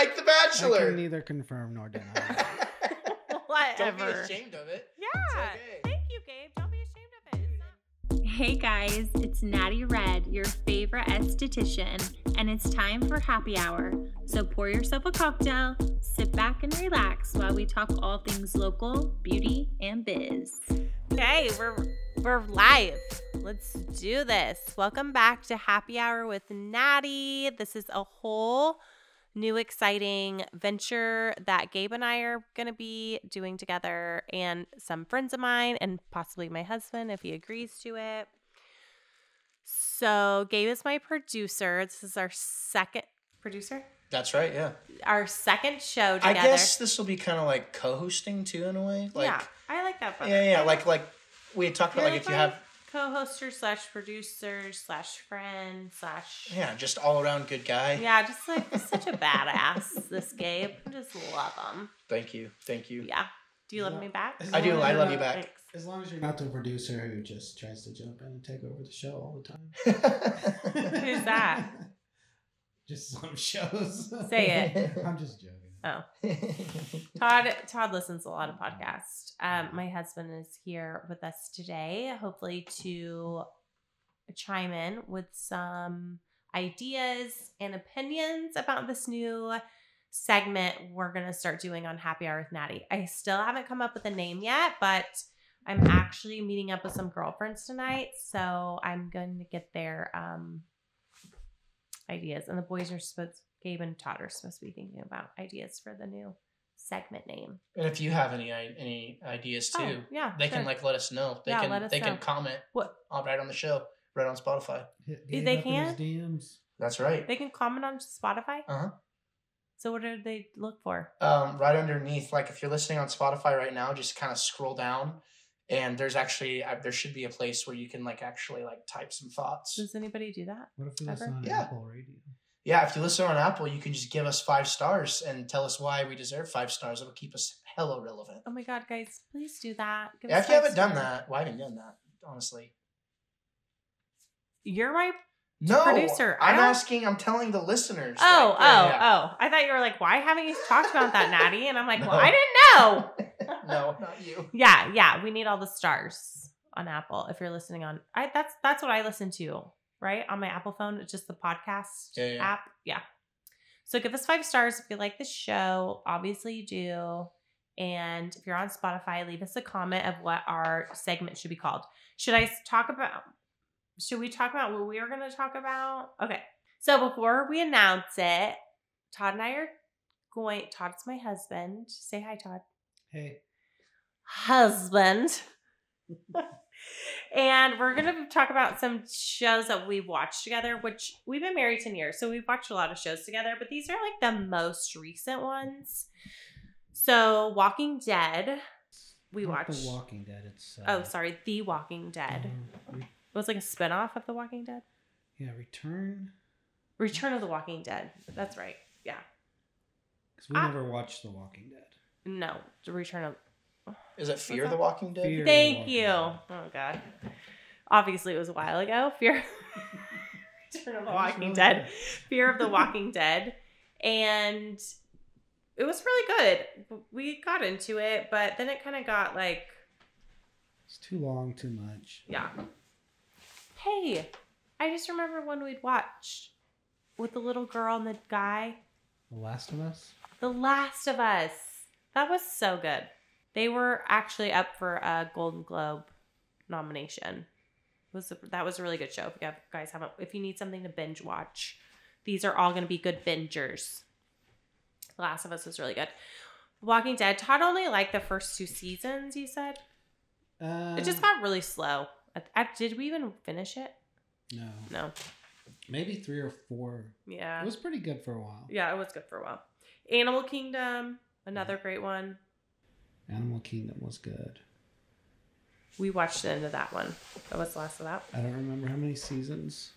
like The I Bachelor. can neither confirm nor deny. Whatever. Don't be ashamed of it. Yeah. okay. Thank you, Gabe. Don't be ashamed of it. Not- Hey guys, it's Natty Red, your favorite esthetician, and it's time for happy hour. So pour yourself a cocktail, sit back and relax while we talk all things local, beauty, and biz. Okay, we're we're live. Let's do this. Welcome back to Happy Hour with Natty. This is a whole new exciting venture that Gabe and I are going to be doing together and some friends of mine and possibly my husband if he agrees to it. So, Gabe is my producer. This is our second producer. That's right. Yeah. Our second show together. I guess this will be kind of like co-hosting too, in a way. Like, yeah, I like that. better. yeah, yeah. Like, like we had talked about, You're like if you my have, co-hoster slash producer slash friend slash yeah, just all around good guy. yeah, just like such a badass. This Gabe, I just love him. Thank you. Thank you. Yeah. Do you love Yeah. me back? As I do. long as I you're love you not- back. Thanks. As long as you're not the producer who just tries to jump in and take over the show all the time. Who's that? Just some shows. Say it. I'm just joking. Oh, Todd. Todd listens a lot of podcasts. Um, my husband is here with us today, hopefully to chime in with some ideas and opinions about this new segment we're gonna start doing on Happy Hour with Natty. I still haven't come up with a name yet, but I'm actually meeting up with some girlfriends tonight, so I'm going to get their um ideas. And the boys are supposed Gabe and Todd are supposed to be thinking about ideas for the new segment name. and if you have any any ideas too, Oh, yeah. they can like let us know. They Yeah, can let us they know. can comment What- on right on the show, right on Spotify. Hit They Gabe up in his can? DMs. That's right. they can comment on Spotify. Uh huh. So what do they look for? um, right underneath, like if you're listening on Spotify right now, just kind of scroll down, and there's actually uh, there should be a place where you can like actually like type some thoughts. Does anybody do that? What if we listen on Yeah. Apple Radio? Yeah, if you listen on Apple, you can just give us five stars and tell us why we deserve five stars. It'll keep us hella relevant. Oh my god, guys, please do that. Give Yeah, if you haven't done stars. that, well, haven't you done that honestly. You're my No, Producer, I I'm asking. I'm telling the listeners. Oh, like, oh, yeah. oh. I thought you were like, why haven't you talked about that, Natty? And I'm like, well, I didn't know. no, not you. Yeah, yeah. We need all the stars on Apple. If you're listening on I that's that's what I listen to, right? On my Apple phone. It's just the podcast Yeah, yeah. app. Yeah. So give us five stars if you like the show. Obviously you do. And if you're on Spotify, leave us a comment of what our segment should be called. Should I talk about should we talk about what we are going to talk about? Okay. So before we announce it, Todd and I are going Todd's my husband. Say hi, Todd Hey, husband. and we're going to talk about some shows that we watched together, which we've been married 10 years. So we've watched a lot of shows together, but these are like the most recent ones. So, Walking Dead, we not watched. The Walking Dead. It's uh, oh, sorry, The Walking Dead. um, re- It was like a spinoff of The Walking Dead. yeah, Return. Return of the Walking Dead. That's right. Yeah. Because we Ah. never watched The Walking Dead. No, the Return of. Is it Fear that? the Walking Dead? Fear. Thank Walking you. Dead. Oh God. Obviously, it was a while ago. Fear. Return of the Walking really Dead. good. Fear of the Walking Dead, and it was really good. We got into it, but then it kind of got like, It's too long, too much. yeah. Hey, I just remember when we'd watched with the little girl and the guy, The Last of Us. The Last of Us. That was so good. They were actually up for a Golden Globe nomination. It was that was a really good show. If you have, guys haven't, if you need something to binge watch, these are all going to be good bingers. The Last of Us was really good. Walking Dead. Todd only liked the first two seasons. You said Uh, it just got really slow. I, I- did we even finish it? no, No. maybe three or four. Yeah. It was pretty good for a while. yeah, it was good for a while. Animal Kingdom, another great one. Animal Kingdom was good. We watched the end of that one. That was the last of that. I don't remember how many seasons.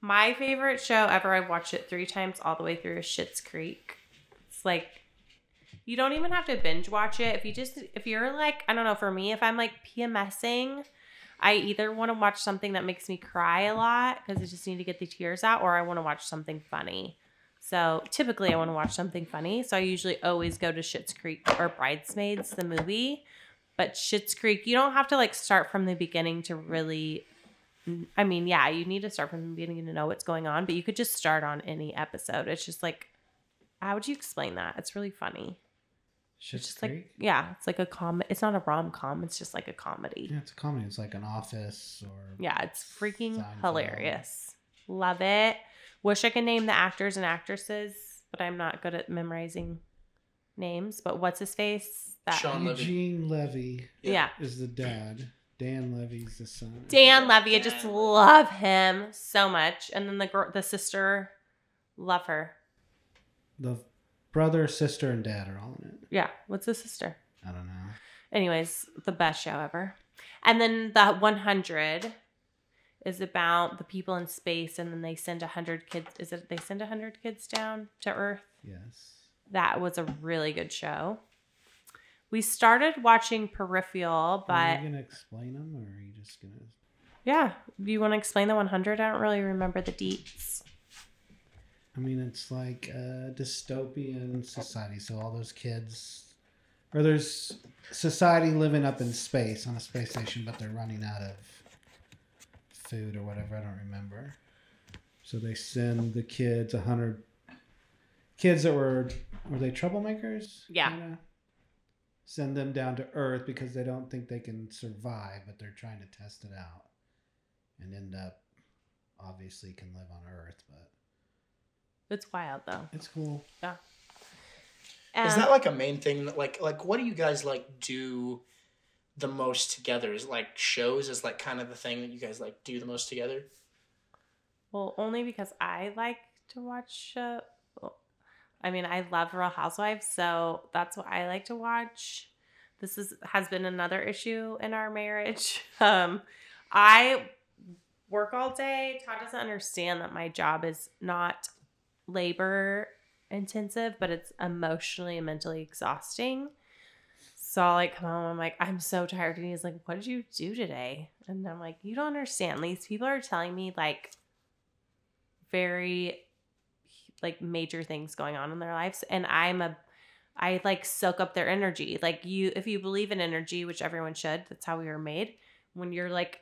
My favorite show ever, I've watched it three times all the way through, is Schitt's Creek. It's like, you don't even have to binge watch it. If you just, if you're like, I don't know, for me, if I'm like PMSing, I either want to watch something that makes me cry a lot because I just need to get the tears out, or I want to watch something funny. So typically, I want to watch something funny. So I usually always go to Schitt's Creek or Bridesmaids, the movie. But Schitt's Creek, you don't have to like start from the beginning to really. I mean, yeah, you need to start from the beginning to know what's going on, but you could just start on any episode. It's just like, how would you explain that? It's really funny. It's just Creek. like, yeah, it's like a com. It's not a rom com. It's just like a comedy. yeah, it's a comedy. It's like an Office or Yeah, it's freaking Seinfeld. hilarious. Love it. Wish I could name the actors and actresses, but I'm not good at memorizing names. But what's his face? That Sean Levy. Eugene Levy yeah. is the dad. Dan Levy's the son. Dan Levy. I just love him so much. And then the girl, the sister, love her. The brother, sister, and dad are all in it. Yeah. What's the sister? I don't know. Anyways, the best show ever. And then the 100 is about the people in space, and then they send a 100 kids. Is it they send a 100 kids down to Earth? Yes. That was a really good show. We started watching Peripheral, but are you gonna explain them, or are you just gonna? yeah, do you want to explain the 100? I don't really remember the deets. I mean, it's like a dystopian society. So all those kids, or there's society living up in space on a space station, but they're running out of food or whatever. I don't remember. So they send the kids a hundred kids that were were they troublemakers? Yeah. Kinda? Send them down to Earth because they don't think they can survive, but they're trying to test it out, and end up obviously can live on Earth, but It's wild though. it's cool. Yeah. Is Um, that like a main thing? That, like, like what do you guys like do the most together? Is like shows is like kind of the thing that you guys like do the most together? well, only because I like to watch. Uh, I mean, I love Real Housewives, so that's what I like to watch. This is has been another issue in our marriage. Um, I work all day. Todd doesn't understand that my job is not labor intensive, but it's emotionally and mentally exhausting. So I'll like come home, I'm like, I'm so tired. And he's like, What did you do today? And I'm like, You don't understand. These people are telling me like very like major things going on in their lives. And I'm a I like soak up their energy. Like you if you believe in energy, which everyone should, that's how we were made. When you're like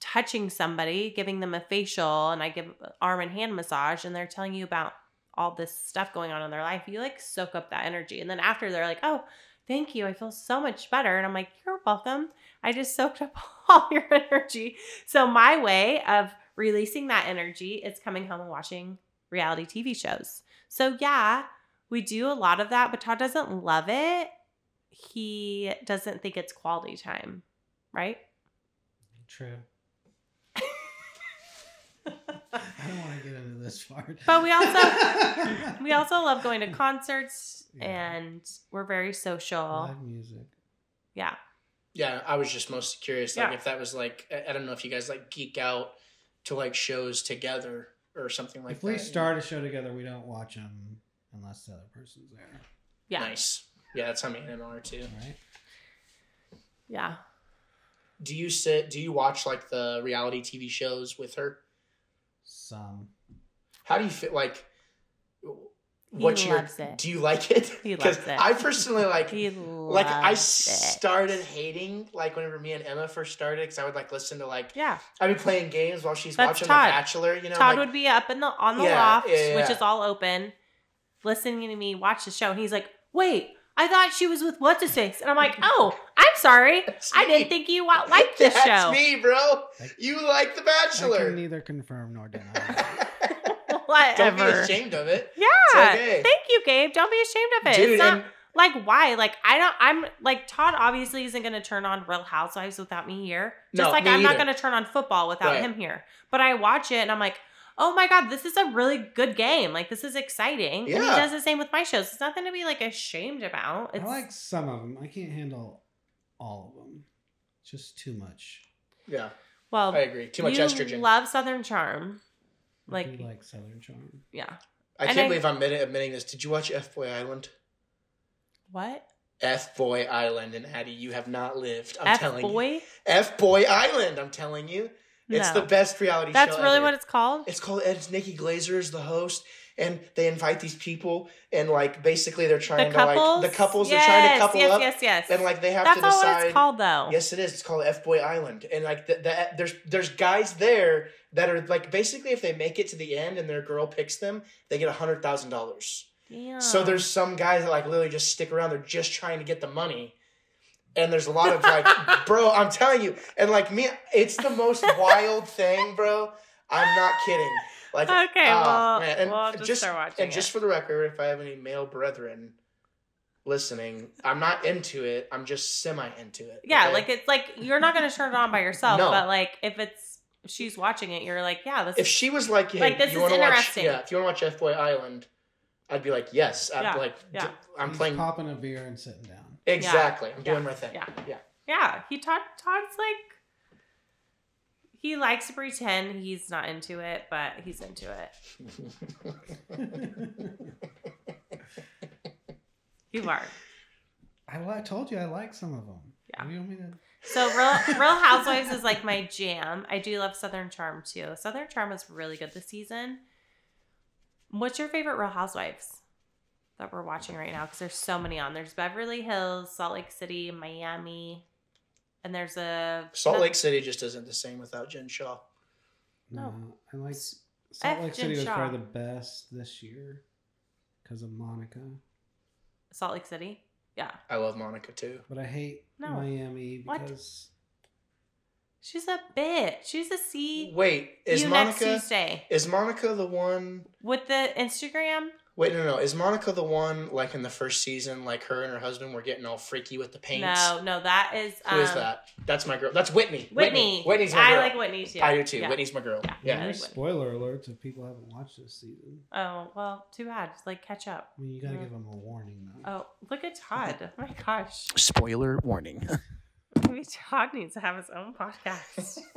touching somebody, giving them a facial, and I give arm and hand massage, and they're telling you about all this stuff going on in their life, you like soak up that energy. And then after they're like, oh, thank you. I feel so much better. And I'm like, you're welcome. I just soaked up all your energy. So my way of releasing that energy is coming home and watching reality TV shows. So yeah, we do a lot of that, but Todd doesn't love it. He doesn't think it's quality time, right? True. I don't want to get into this part. But we also we also love going to concerts Yeah. and we're very social. live music. Yeah. Yeah, I was just most curious, like Yeah. if that was like I- I don't know if you guys like geek out to like shows together or something like if that. we start a show together, we don't watch them unless the other person's there, Yeah. nice. Yeah, that's how me and Emma are too. right? Yeah. Do you sit? Do you watch like the reality TV shows with her? Some. How do you feel? Like, what's your? loves it. Do you like it? He 'Cause loves it. I personally like. He like I loves started hating like whenever me and Emma first started because I would like listen to like. Yeah. I'd be playing games while she's That's watching Todd. The Bachelor. You know, Todd like, would be up in the on the Yeah, loft, yeah, yeah, which yeah. is all open, listening to me watch the show, and he's like, "Wait, I thought she was with what's his face," and I'm like, "Oh, I'm sorry, That's I me. didn't think you wa- liked this That's show." me, bro. You like The I Bachelor. can neither confirm nor deny. Whatever. Don't be ashamed of it. Yeah. okay. Thank you, Gabe. Don't be ashamed of it. Dude, it's not and like why. Like I don't. I'm like Todd. Obviously, isn't going to turn on Real Housewives without me here. Just No, like me I'm not going to turn on football without Right. him here. But I watch it and I'm like, oh my god, this is a really good game. Like this is exciting. And he does the same with my shows. It's nothing to be like ashamed about. I It's like some of them. I can't handle all of them. Just too much. yeah, well, I agree. Too much you estrogen. Love Southern Charm. I Like do like Southern Charm. yeah. I and can't I- believe I'm admitting, admitting this. Did you watch F Boy Island? What? F Boy Island and Addie, you have not lived. I'm F telling you. F Boy Island. I'm telling you, it's No. the best reality That's show. really ever. what it's called. It's called. It's Nikki Glazer is the host, and they invite these people, and like basically they're The trying to couples. like the couples yes, are trying to couple yes, up, Yes, yes, and like they have That's to decide. what it's called, though. Yes, it is. It's called F Boy Island, and like the, the, there's there's guys there that are like basically if they make it to the end and their girl picks them, they get a hundred thousand dollars. So there's some guys that like literally just stick around. They're just trying to get the money. And there's a lot of like, bro, I'm telling you, and like me, it's the most wild thing, bro. I'm not kidding. Like, Okay, ah, well, man. and we'll have just start watching and just for the record, if I have any male brethren listening, I'm not into it. I'm just semi into it. Yeah, okay? like it's like you're not gonna turn it on by yourself, No. but like if it's if she's watching it, you're like, yeah, this if is she was like, hey, Like, this you is want to watch? interesting. Yeah, if you want to watch F Boy Island, I'd be like, yes. I'd Yeah, be like, yeah. d- I'm He's playing popping a beer and sitting down. exactly. I'm yeah, doing my thing. yeah. yeah. yeah. He Todd Todd's like he likes to pretend he's not into it, but he's into it. You are. I li- told you I like some of them. Yeah. What do you want me to? So Real Real Housewives is like my jam. I do love Southern Charm too. Southern Charm is really good this season. What's your favorite Real Housewives that we're watching right now? Because there's so many on. There's Beverly Hills, Salt Lake City, Miami, and there's a Salt Lake City just isn't the same without Jen Shah. No. No, I like Salt F. Lake Jen City was Shah. probably the best this year because of Monica. Salt Lake City. Yeah, I love Monica too. But I hate No. Miami What? because she's a bitch. She's a C. Wait, is you next Monica Tuesday is Monica the one? with the Instagram. Wait, no, no, is Monica the one like in the first season? Like her and her husband were getting all freaky with the paints. No, no, that is Who is um, that? That's my girl. That's Whitney. Whitney. Whitney's my I girl. like Whitney too. I do too. Yeah. Whitney's my girl. Yeah. Yeah. I like spoiler alerts if people haven't watched this season. Oh well, too bad. Just like catch up. I mean, you got to Yeah. give them a warning though. Oh, look at Todd. Oh my gosh. Spoiler warning. Maybe Todd needs to have his own podcast.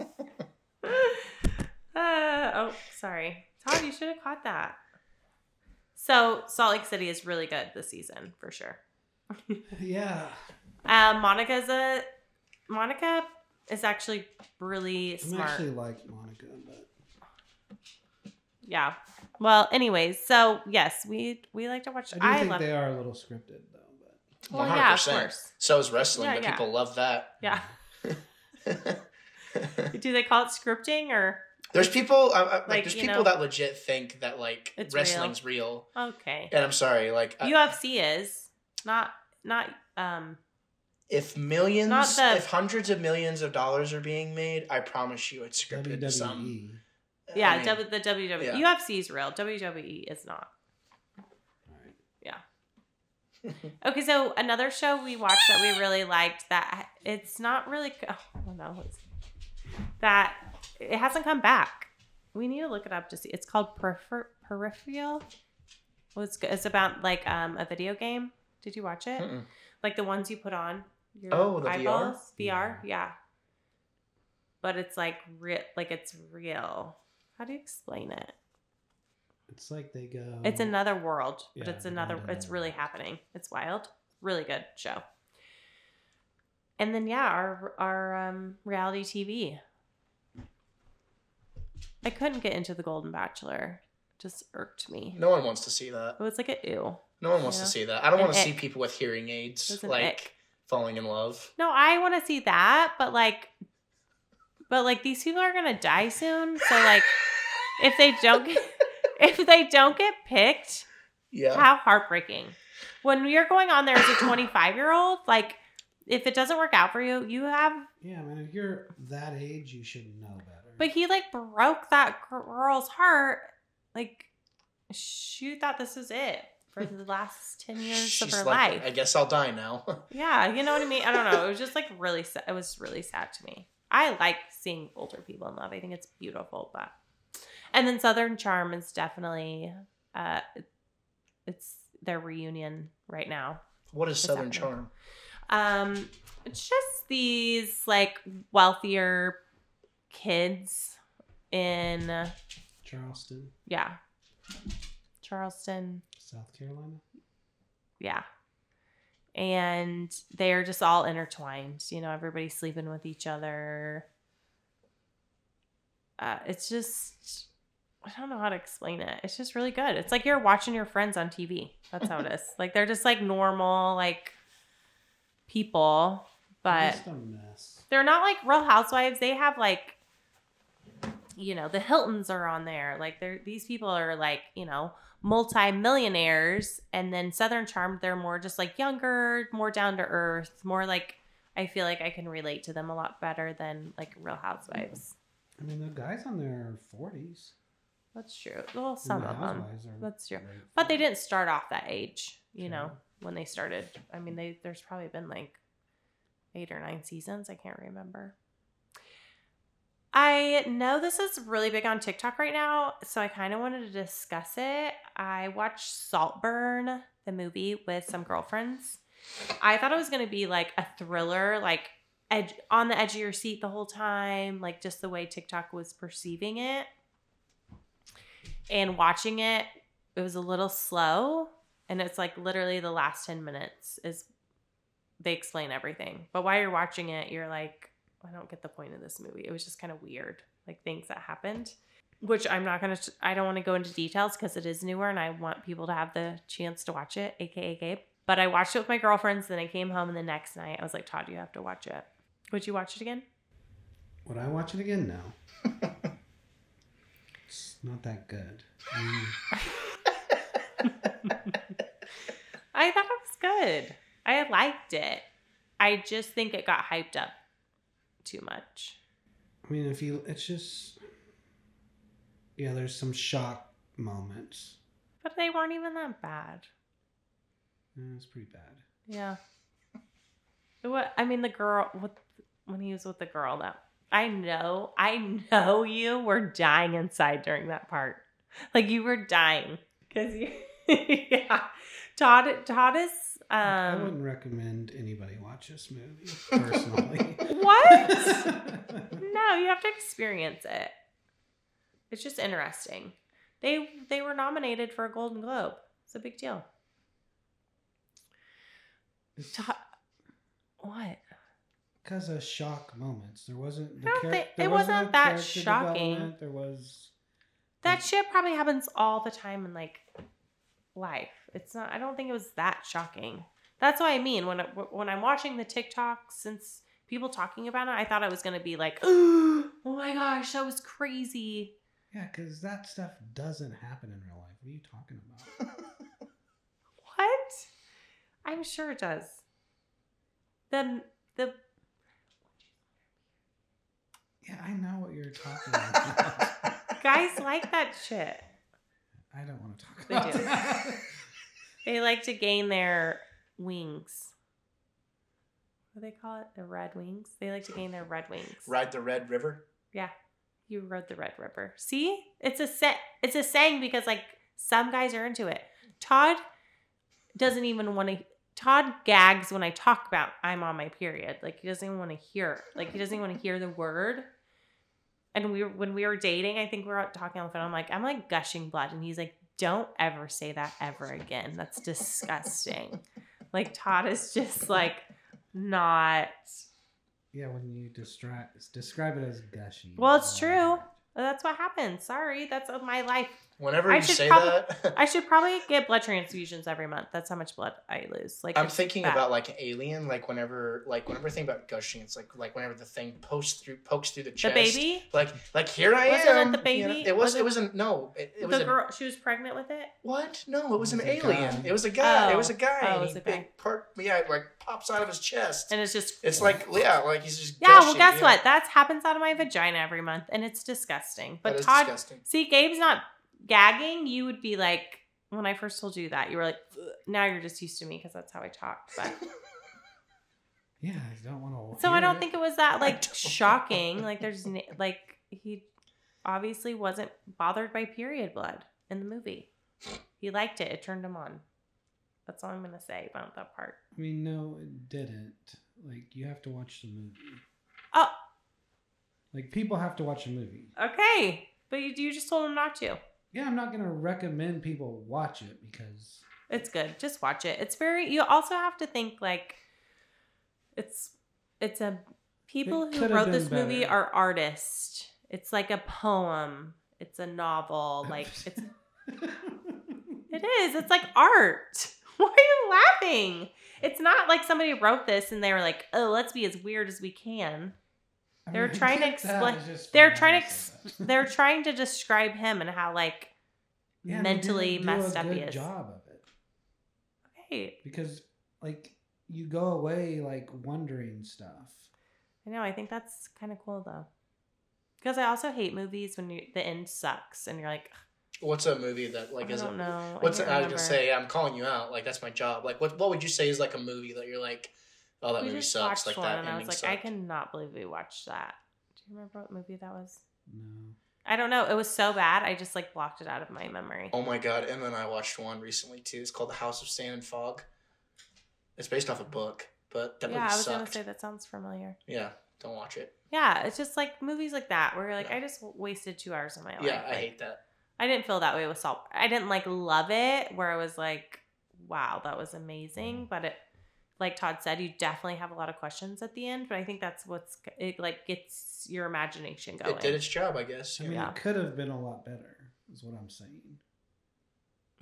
uh, oh, sorry. Todd, you should have caught that. So, Salt Lake City is really good this season, for sure. yeah, Um, Monica's a. Monica is actually really smart. I'm actually like Monica, but Yeah. Well, anyways, so yes, we we like to watch. I do I, think love. they are a little scripted though. But Well, yeah, of 100%. course. So is wrestling, Yeah, but yeah. people love that. Yeah. Do they call it scripting or there's people, I, I, like, Like, there's people know, that legit think that like it's wrestling's real. okay? And I'm sorry, like I- UFC is not not um if millions, Not the- if hundreds of millions of dollars are being made, I promise you it's scripted. WWE. Some, yeah I mean, w, the WWE yeah. UFC is real. WWE is not. All right. Yeah. Okay, so another show we watched that we really liked that it's not really oh, no it's, that it hasn't come back. We need to look it up to see. It's called Peripher- Peripheral. Well, it's it's about like um a video game. Did you watch it? Mm-mm. Like the ones you put on your Oh, the eyeballs. VR, Yeah. yeah. But it's like real, like it's real. How do you explain it? It's like they go. It's another world, but it's another. It's another really world. happening. It's wild. Really good show. And then yeah, our our um, reality TV. I couldn't get into the Golden Bachelor. It just irked me. No one wants to see that. It was like a ew. No one wants Yeah. to see that. I don't An want to see people with hearing aids It was an like ick. falling in love. No, I want to see that, but like, but like these people are gonna die soon. So like, if they don't get, if they don't get picked, Yeah. how heartbreaking. When you're going on there as a 25 year old, like if it doesn't work out for you, you have. Yeah, man. If you're that age, you should know better. But he like broke that girl's heart. Like she thought this was it for the last 10 years of her like, life. I guess I'll die now. Yeah, you know what I mean. I don't know. It was just like really sad. It was really sad to me. I like seeing older people in love. I think it's beautiful, but and then Southern Charm is definitely uh it's their reunion right now. what is What's Southern happening? Charm? Um it's just these like wealthier kids in Charleston, yeah. Charleston, South Carolina. yeah. And they're just all intertwined. You know, everybody's sleeping with each other. Uh, it's just I don't know how to explain it. It's just really good. It's like you're watching your friends on TV. That's how it is. like they're just like normal like people, but a mess. they're not like Real Housewives. They have like, you know, the Hiltons are on there. Like they're these people are like, you know, multi-millionaires, and then Southern Charm, they're more just like younger, more down to earth, more like. I feel like I can relate to them a lot better than like Real Housewives. I mean, the guys on there are forties. That's true. Well, some of them. That's true. But they didn't start off that age, you True. know, when they started. I mean, they there's probably been like eight or nine seasons. I can't remember. I know this is really big on TikTok right now, so I kind of wanted to discuss it. I watched Saltburn, the movie, with some girlfriends. I thought it was going to be like a thriller, like edge on the edge of your seat the whole time, like just the way TikTok was perceiving it. And watching it, it was a little slow, and it's like literally the last 10 minutes is they explain everything. But while you're watching it, you're like, I don't get the point of this movie. It was just kind of weird, like things that happened, which I'm not going to, I don't want to go into details because it is newer and I want people to have the chance to watch it, aka Gabe. But I watched it with my girlfriends. Then I came home and the next night I was like, Todd, you have to watch it. Would you watch it again? Would I watch it again? No. it's not that good. I thought it was good. I liked it. I just think it got hyped up too much. I mean, if you, it's just, yeah. There's some shock moments. But they weren't even that bad. Yeah, it's pretty bad. Yeah. What I mean, the girl what when he was with the girl that I know, I know you were dying inside during that part. Like you were dying because you, yeah. Todd, Todd is I um. wouldn't recommend anybody watch this movie personally. What? No, you have to experience it. It's just interesting. They they were nominated for a Golden Globe. It's a big deal. Todd, what? Because of shock moments, there wasn't. The I char- think- there it wasn't no that shocking. There was. That shit probably happens all the time in like life. It's not. I don't think it was that shocking. That's what I mean when I, when I'm watching the TikTok Since people talking about it, I thought it was gonna be like, oh my gosh, that was crazy. Yeah, because that stuff doesn't happen in real life. What are you talking about? What? I'm sure it does. The the Yeah, I know what you're talking about. guys like that shit. I don't want to talk They do. They like to gain their wings. What do they call it? The red wings. They like to gain their red wings. Ride the Red River. Yeah, you rode the Red River. See, it's a set. It's a saying because like some guys are into it. Todd doesn't even want to. Todd gags when I talk about I'm on my period. Like he doesn't even want to hear. Like he doesn't even want to hear the word. And we were when we were dating, I think we were talking on the phone. I'm like, I'm like gushing blood, and he's like, Don't ever say that ever again. That's disgusting. like Todd is just like not. yeah, when you distract, describe it as gushy. Well, it's Uh, true. That's what happens. Sorry, that's my life. Whenever I you should say probably- that, I should probably get blood transfusions every month. That's how much blood I lose. Like I'm thinking bad. about like an Alien. Like whenever, like whenever I think about gushing, it's like like whenever the thing pokes through pokes through the chest. the chest. baby. Like like here I Wasn't it am. the you know? baby? It was. Was It it- wasn't. No. It, it was the a, girl, she was pregnant with it. What? No, it was an was a alien. guy. It was a guy. Oh. It was a oh. guy. Oh, it was he a guy. big part. Yeah, like pops out of his chest. And it's just it's like yeah, like he's just. yeah. Well, guess yeah. what? That happens out of my vagina every month, and it's disgusting. But That is Todd, disgusting. see, Gabe's not gagging. You would be like when I first told you that you were like. "Ugh." Now you're just used to me because that's how I talk. But Yeah, I don't want to. so I don't think it was that like shocking. Like there's like he obviously wasn't bothered by period blood in the movie. He liked it. It turned him on. That's all I'm gonna say about that part. I mean, no, it didn't. Like, you have to watch the movie. Oh, Like, people have to watch a movie. okay. But you, you just told him not to. Yeah, I'm not gonna recommend people watch it because It's good. Just watch it. It's very. You also have to think like, it's it's a people It who wrote this movie are artists. It's like a poem. It's a novel. Like it's it is. It's like art. Why are you laughing? It's not like somebody wrote this and they were like, "Oh, let's be as weird as we can." I They're mean, trying to explain- They're trying to ex- they're trying to describe him and how like Yeah, mentally didn't do messed a up he is. job of it okay. because like you go away like wondering stuff. I know. I think that's kind of cool though, because I also hate movies when you, the end sucks and you're like, What's a movie that like I is don't it? know. What's I, I, can't was gonna say? I'm calling you out. Like that's my job. Like what? What would you say is like a movie that you're like, oh, that we movie just sucks. watched Like one, that and I was ending like, sucked. I cannot believe we watched that. Do you remember what movie that was? No. I don't know. It was so bad. I just like blocked it out of my memory. Oh my god! Emma And then I watched one recently too. It's called The House of Sand and Fog. It's based off a book, but that yeah, movie I was gonna say that sounds familiar. Yeah, don't watch it. Yeah, it's just like movies like that where you're like, Yeah. I just wasted two hours of my life. Yeah, I Like, hate that. I didn't feel that way with Salt. I didn't like love it where I was like, wow, that was amazing. But it, like Todd said, you definitely have a lot of questions at the end. But I think that's what's it like gets your imagination going. It did its job, I guess. I mean, Yeah. it could have been a lot better. Is what I'm saying.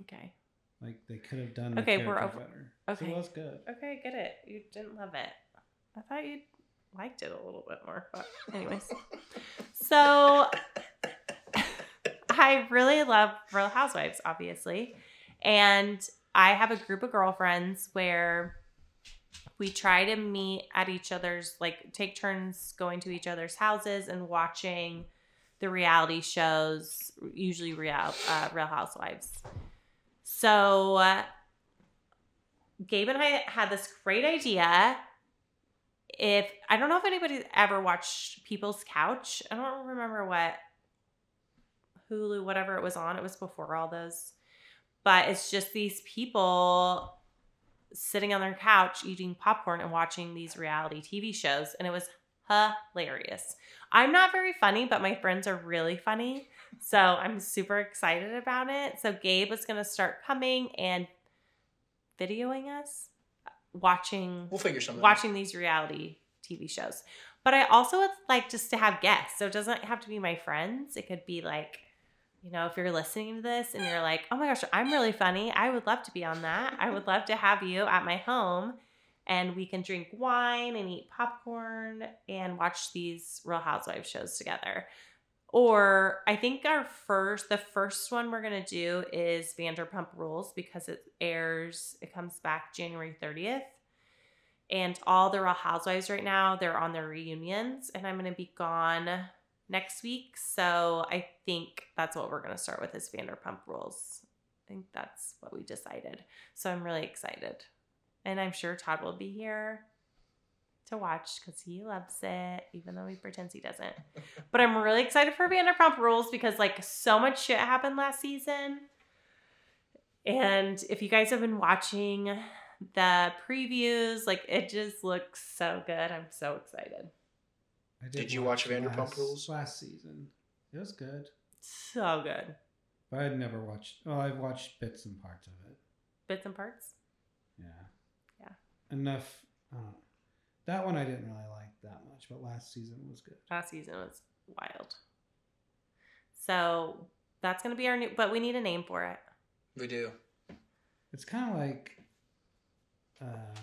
Okay. Like they could have done the Okay, we're over- better. So okay. it was good. Okay, I get it. You didn't love it. I thought you liked it a little bit more. But anyways, so I really love Real Housewives, obviously, and I have a group of girlfriends where we try to meet at each other's like take turns going to each other's houses and watching the reality shows usually real uh, real housewives. So uh, gabe and i had this great idea. If i don't know if anybody's ever watched people's couch. I don't remember what hulu whatever it was on. It was before all those. But it's just these people sitting on their couch eating popcorn and watching these reality TV shows. And it was hilarious. I'm not very funny, but my friends are really funny. So I'm super excited about it. So Gabe is going to start coming and videoing us watching We'll figure something. out. watching these reality TV shows. But I also would like just to have guests. So it doesn't have to be my friends. It could be like, you know, if you're listening to this and you're like, oh my gosh, I'm really funny. I would love to be on that. I would love to have you at my home and we can drink wine and eat popcorn and watch these Real Housewives shows together. Or I think our first, the first one we're going to do is Vanderpump Rules because it airs, it comes back January 30th and all the Real Housewives right now, they're on their reunions, and I'm gonna be gone next week. So I think that's what we're gonna start with is Vanderpump Rules. I think that's what we decided. So I'm really excited, and I'm sure Todd will be here to watch because he loves it, even though he pretends he doesn't. But I'm really excited for Vanderpump Rules because like so much shit happened last season. And if you guys have been watching the previews, like it just looks so good. I'm so excited. I Did you watch Vanderpump last, Rules? last season? It was good, So good. but I'd never watched. Oh, I've watched bits and parts of it. Bits and parts. Yeah. Yeah. Enough. Uh, that one I didn't really like that much, but last season was good. Last season was wild. So that's gonna be our new but we need a name for it. We do. It's kind of like uh,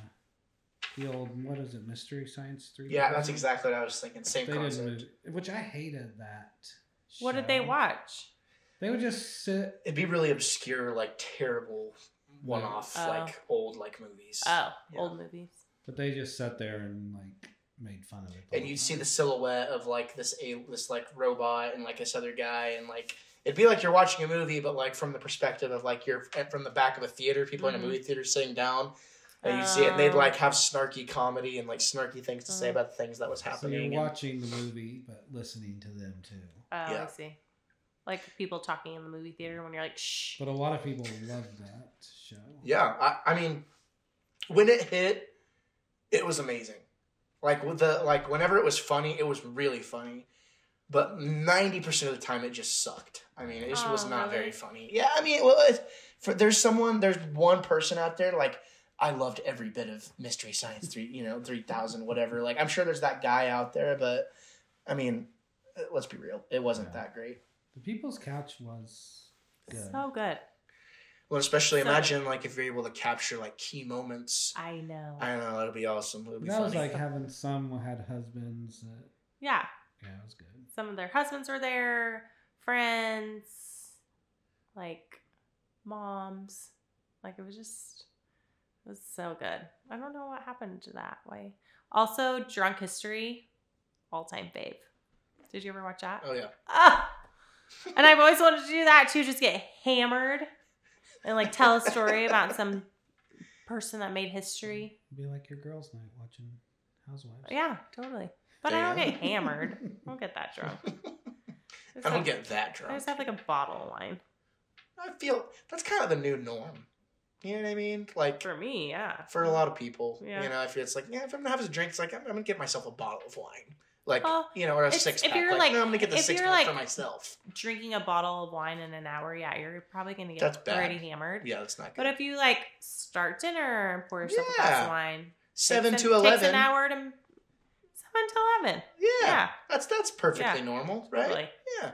the old what is it, Mystery Science Three? Yeah, that's exactly what I was thinking. Same They concept. didn't, move- which I hated that. What did they watch? They would just sit. It'd be really obscure, like terrible one-off, Oh. like old like movies. Oh, Yeah. old movies. But they just sat there and like made fun of it. and you'd see the silhouette of like this a this like robot and like this other guy and like it'd be like you're watching a movie but like from the perspective of like you're from the back of a theater people in Mhm. a movie theater sitting down and you'd see it and they'd Oh. like have snarky comedy and like snarky things to say Oh. about the things that was happening. So happening you're watching the movie, but listening to them too. Oh, I see. Like people talking in the movie theater when you're like, shh. But a lot of people love that show. yeah I, I mean when it hit it was amazing like with the like whenever it was funny it was really funny but 90% of the time it just sucked i mean it just was Oh, not really? very funny yeah i mean well it's, for there's someone there's one person out there like i loved every bit of mystery science 3 you know 3000 whatever like i'm sure there's that guy out there but i mean uh, let's be real it wasn't Yeah. that great The People's Couch was good. So good. Well, especially So- imagine like if you're able to capture like key moments. I know. I know. That'll be awesome. It'll be that was like having some who had husbands. That, yeah. yeah, it was good. Some of their husbands were there, friends, like moms. Like it was just it was so good. I don't know what happened to that. way. Also, Drunk History, all time fave. Did you ever watch that? oh yeah. Ah! And I've always wanted to do that too, just get hammered and like tell a story about some person that made history. Be like your girls' night watching Housewives. Yeah, totally. But I don't get hammered. I don't get that drunk. I don't get that drunk. I just have like a bottle of wine. I feel that's kind of the new norm. You know what I mean? Like For me, yeah. for a lot of people, Yeah. you know, if it's like, yeah, if I'm gonna have a drink, it's like I'm, I'm gonna get myself a bottle of wine, like Well, you know, or a six if pack. you're Like, like- no, I'm gonna get the six pack like- for myself. drinking a bottle of wine in an hour, yeah, you're probably gonna get That's bad. already hammered. Yeah, that's not good. But if you like start dinner and pour yourself a glass Yeah. of wine, Seven to an- takes eleven. an hour to seven to eleven. Yeah, Yeah, that's that's perfectly Yeah. normal, right? totally. Yeah,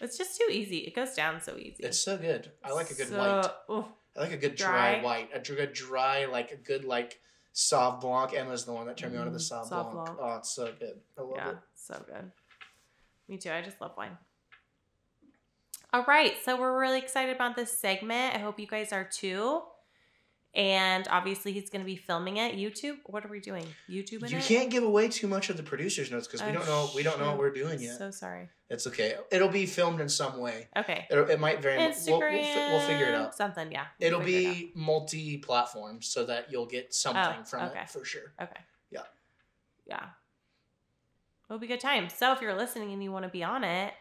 It's just too easy. It goes down so easy. it's so good. I like a good So- white. oof. I like a good dry, Dry. white. A good dry, like a good like Sauv Blanc. Emma's the one that turned me on to the Mm, Sauv Sauv Blanc. Blanc. Oh, it's so good. I love Yeah, it. so good. Me too. I just love wine. All right, so we're really excited about this segment. I hope you guys are too. And obviously, he's going to be filming it. YouTube. What are we doing? YouTube. You it? can't give away too much of the producer's notes because we Oh, don't know we don't know what we're doing yet. So sorry. it's okay. It'll be filmed in some way. Okay. It'll, it might very much. We'll, we'll, fi- we'll figure it out. Something. Yeah. we'll It'll figure it be multi-platform so that you'll get something Oh, from okay. it for sure. okay. Yeah. Yeah. It'll be a good time. So if you're listening and you want to be on it,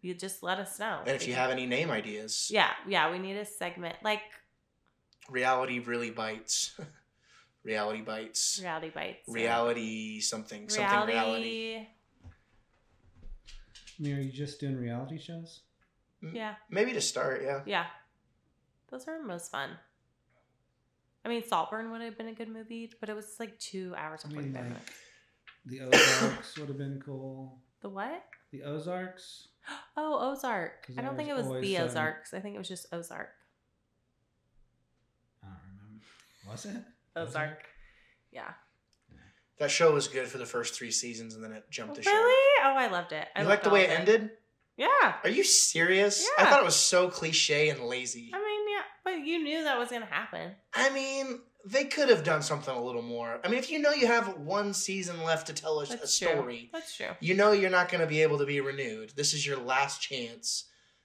you just let us know. And if you have any name ideas, Yeah. Yeah. We need a segment like reality really bites. reality bites. reality bites. Reality something something reality. reality. I mean, are you just doing reality shows? Yeah. Maybe to start, yeah. Yeah. Those are most fun. I mean, Saltburn would have been a good movie, but it was like two hours I and mean, 45 like minutes. the Ozarks would have been cool. The what? The Ozarks. Oh, Ozark. I don't think it was always the some- Ozarks. I think it was just Ozark. I don't remember. Was it Ozark. Yeah. That show was good for the first three seasons and then it jumped the show. Really? Oh, I loved it. I You loved like the way of it ended? Yeah. Are you serious? Yeah. I thought it was so cliche and lazy. I mean, yeah, but you knew that was gonna happen. I mean, they could have done something a little more. I mean, if you know you have one season left to tell a, a That's true. story, That's true. you know you're not going to be able to be renewed. This is your last chance.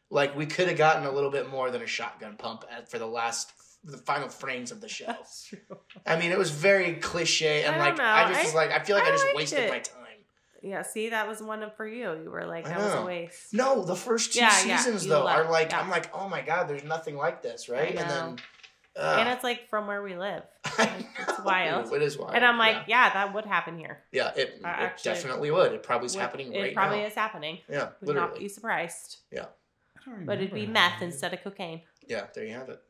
Like we could have gotten a little bit more than a shotgun pump at, for the last the final frames of the show. That's true. I mean, it was very cliche and I like know. I just I- was like I feel like I, I just wasted it. my time. Yeah. See, that was one of for you. You were like, that was a waste. No, the first two Yeah, yeah, seasons you though left, are like yeah. I'm like, "Oh my god, there's nothing like this," right? I And then uh, and it's like from where we live. It's wild. It is wild. And I'm like, yeah, yeah, that would happen here. yeah it, I it actually definitely would. It probably is Would- happening right now. It probably now. is happening. Yeah, would not be surprised. Yeah. I don't. But it'd be meth instead of cocaine. Yeah, there you have it.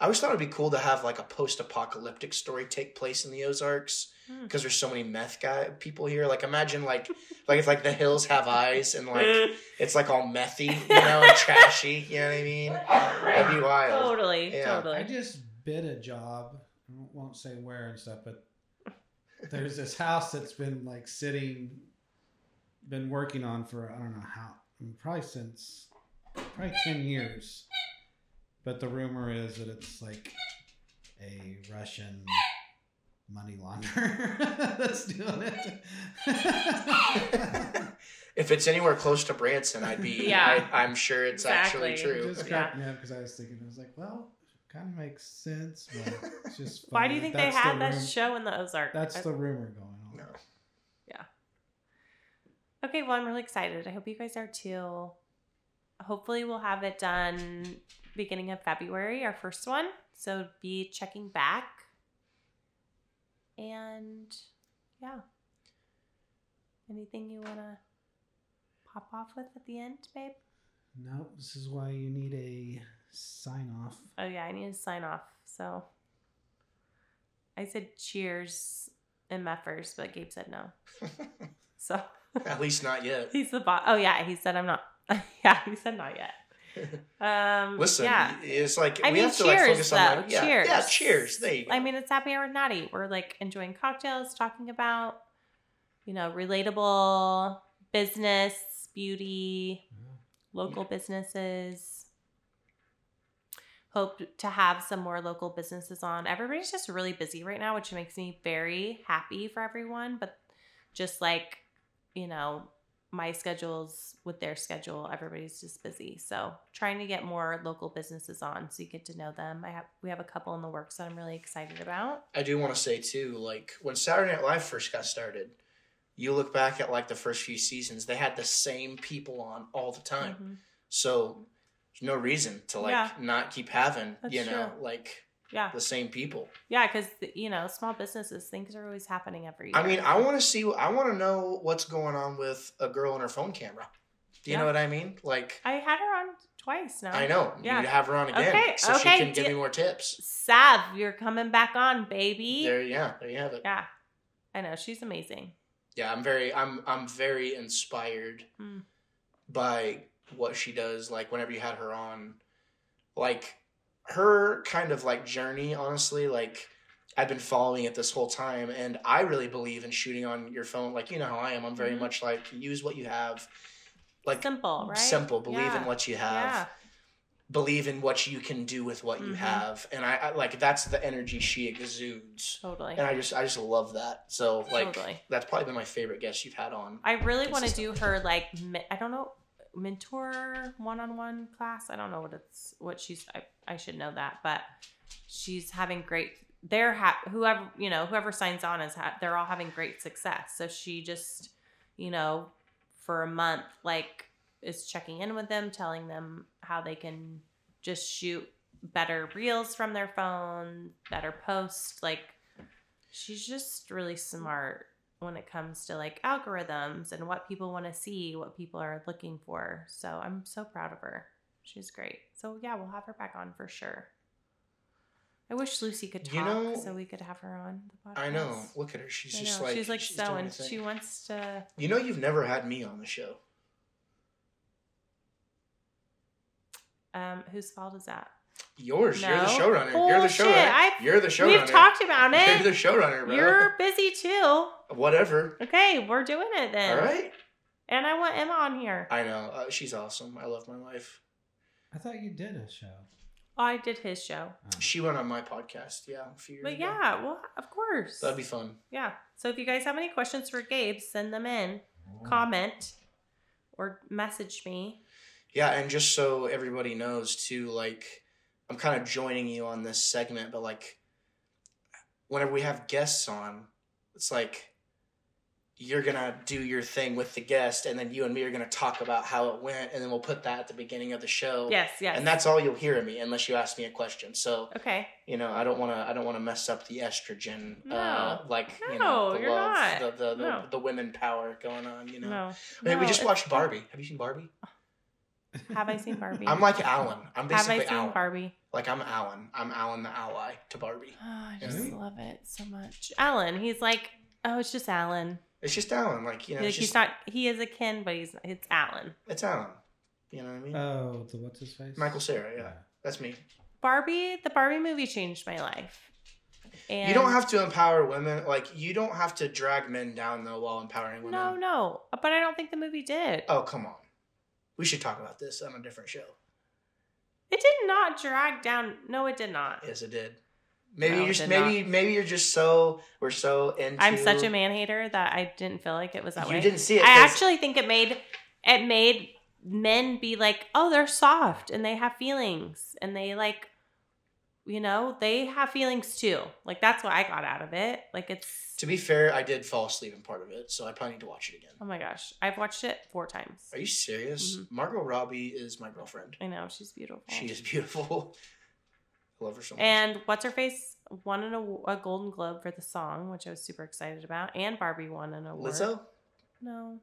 I always thought it'd be cool to have like a post-apocalyptic story take place in the Ozarks Hmm. because there's so many meth guy people here. Like imagine like like if like the hills have eyes and like it's like all methy, you know, and trashy. You know what I mean? That'd be wild. totally, Yeah. totally. I just bid a job. I won't say where and stuff, but there's this house that's been like sitting, been working on for I don't know how, probably since probably ten years. But the rumor is that it's like a Russian money launderer that's doing it. If it's anywhere close to Branson, I'd be. Yeah. I, I'm sure it's Exactly. actually true. It just cracked me up because I was thinking, I was like, well, kind of makes sense, but it's just. Why do you think That's they had the that show in the Ozark? That's I- the rumor going on. No. Okay, well, I'm really excited. I hope you guys are too. Hopefully, we'll have it done beginning of February, our first one. So be checking back. And yeah. Anything you want to pop off with at the end, babe? No, this is why you need a sign off. Oh, yeah, I need to sign off. So I said cheers and meffers, but Gabe said no. So At least not yet. He's the boss. Oh yeah, he said I'm not. yeah, he said not yet. Um, Listen, yeah. it's like I we mean, have to like cheers focus though. on like, yeah, cheers. yeah, cheers. There. I mean, it's happy hour Natty. We're like enjoying cocktails, talking about, you know, relatable business, beauty, local businesses. Hope to have some more local businesses on. Everybody's just really busy right now, which makes me very happy for everyone. But just like, you know, my schedules with their schedule, everybody's just busy. So trying to get more local businesses on so you get to know them. I have we have a couple in the works that I'm really excited about. I do want to say too, like when Saturday Night Live first got started, you look back at like the first few seasons, they had the same people on all the time. Mhm. So there's no reason to like Yeah. not keep having, That's you know, true. like Yeah. the same people. Yeah, because you know, small businesses things are always happening every year. I mean, I want to see. I want to know what's going on with a girl and her phone camera. Do you Yeah. know what I mean? Like, I had her on twice now. I know Yeah. you have her on again Okay, so okay, she can give di- me more tips. Sav, you're coming back on, baby. There, yeah, there you have it. Yeah, I know she's amazing. Yeah, I'm very, I'm, I'm very inspired Mm. by what she does. Like whenever you had her on, like her kind of like journey. Honestly, like I've been following it this whole time, and I really believe in shooting on your phone. Like you know how I am. I'm very Mhm. much like use what you have. Like Simple, right? simple. Believe Yeah. in what you have. Yeah, Believe in what you can do with what you Mhm. have, and I, I like that's the energy she exudes, totally. and I just I just love that. So like Totally. that's probably been my favorite guest you've had on. I really want to do her like I don't know mentor one on one class. I don't know what it's what she's. I, I should know that, but she's having great. They're ha- whoever you know whoever signs on is ha- they're all having great success. So she just you know for a month like is checking in with them, telling them how they can just shoot better reels from their phone, better post like she's just really smart when it comes to like algorithms and what people want to see, what people are looking for. So I'm so proud of her. She's great. So yeah, we'll have her back on for sure. I wish Lucy could talk You know- so we could have her on the podcast. I know. Look at her. She's I just know. like she's like sewing. her thing. She wants to. You know, you've never had me on the show. Um, whose fault is that? Yours. You're the No. showrunner. You're the Bullshit. showrunner. I- You're the showrunner. We've talked about it. You're the it. showrunner, bro. You're busy too. Whatever. Okay, we're doing it then. All right. And I want Emma on here. I know. Uh, she's awesome. I love my wife. I thought you did a show. Oh, I did his show. Oh. She went on my podcast. Yeah, a few years But ago. yeah, well, of course. That'd be fun. Yeah. So if you guys have any questions for Gabe, send them in, Oh. comment, or message me. Yeah, and just so everybody knows too, like I'm kind of joining you on this segment, but like whenever we have guests on, it's like you're gonna do your thing with the guest, and then you and me are gonna talk about how it went, and then we'll put that at the beginning of the show. Yes, yes. And that's all you'll hear of me unless you ask me a question. So okay. you know, I don't want to. I don't want to mess up the estrogen. No. Uh, like you No, know, the you're love, not. the the, the, No. the women power going on. You know. No. I mean, we just watched Barbie. Have you seen Barbie? Have I seen Barbie? I'm like Alan. I'm basically have I seen Alan. Barbie? Like I'm Alan. I'm Alan the ally to Barbie. Oh, I Yeah. just love it so much. Alan, he's like, oh, it's just Alan. It's just Alan. Like you know, like he's just not. He is a kin, but he's it's Alan. it's Alan. You know what I mean? Oh, the what's his face? Michael Cera. Yeah, that's me. Barbie, the Barbie movie changed my life. And you don't have to empower women. Like you don't have to drag men down though while empowering women. No, no, but I don't think the movie did. Oh come on. We should talk about this on a different show. It did not drag down. No, it did not. Yes, it did. Maybe No, you're just maybe maybe you're just so we're so into. I'm such a man hater that I didn't feel like it was that You way. You didn't see it. I actually think it made it made men be like, oh, they're soft and they have feelings and they like, you know, they have feelings too. Like that's what I got out of it. Like it's To be fair, I did fall asleep in part of it, so I probably need to watch it again. oh my gosh, I've watched it four times. Are you serious? Mhm. Margot Robbie is my girlfriend. I know she's beautiful. She is beautiful. I love her so much. And what's her face won an, aw- a Golden Globe for the song, which I was super excited about, and Barbie won an award. Lizzo, No,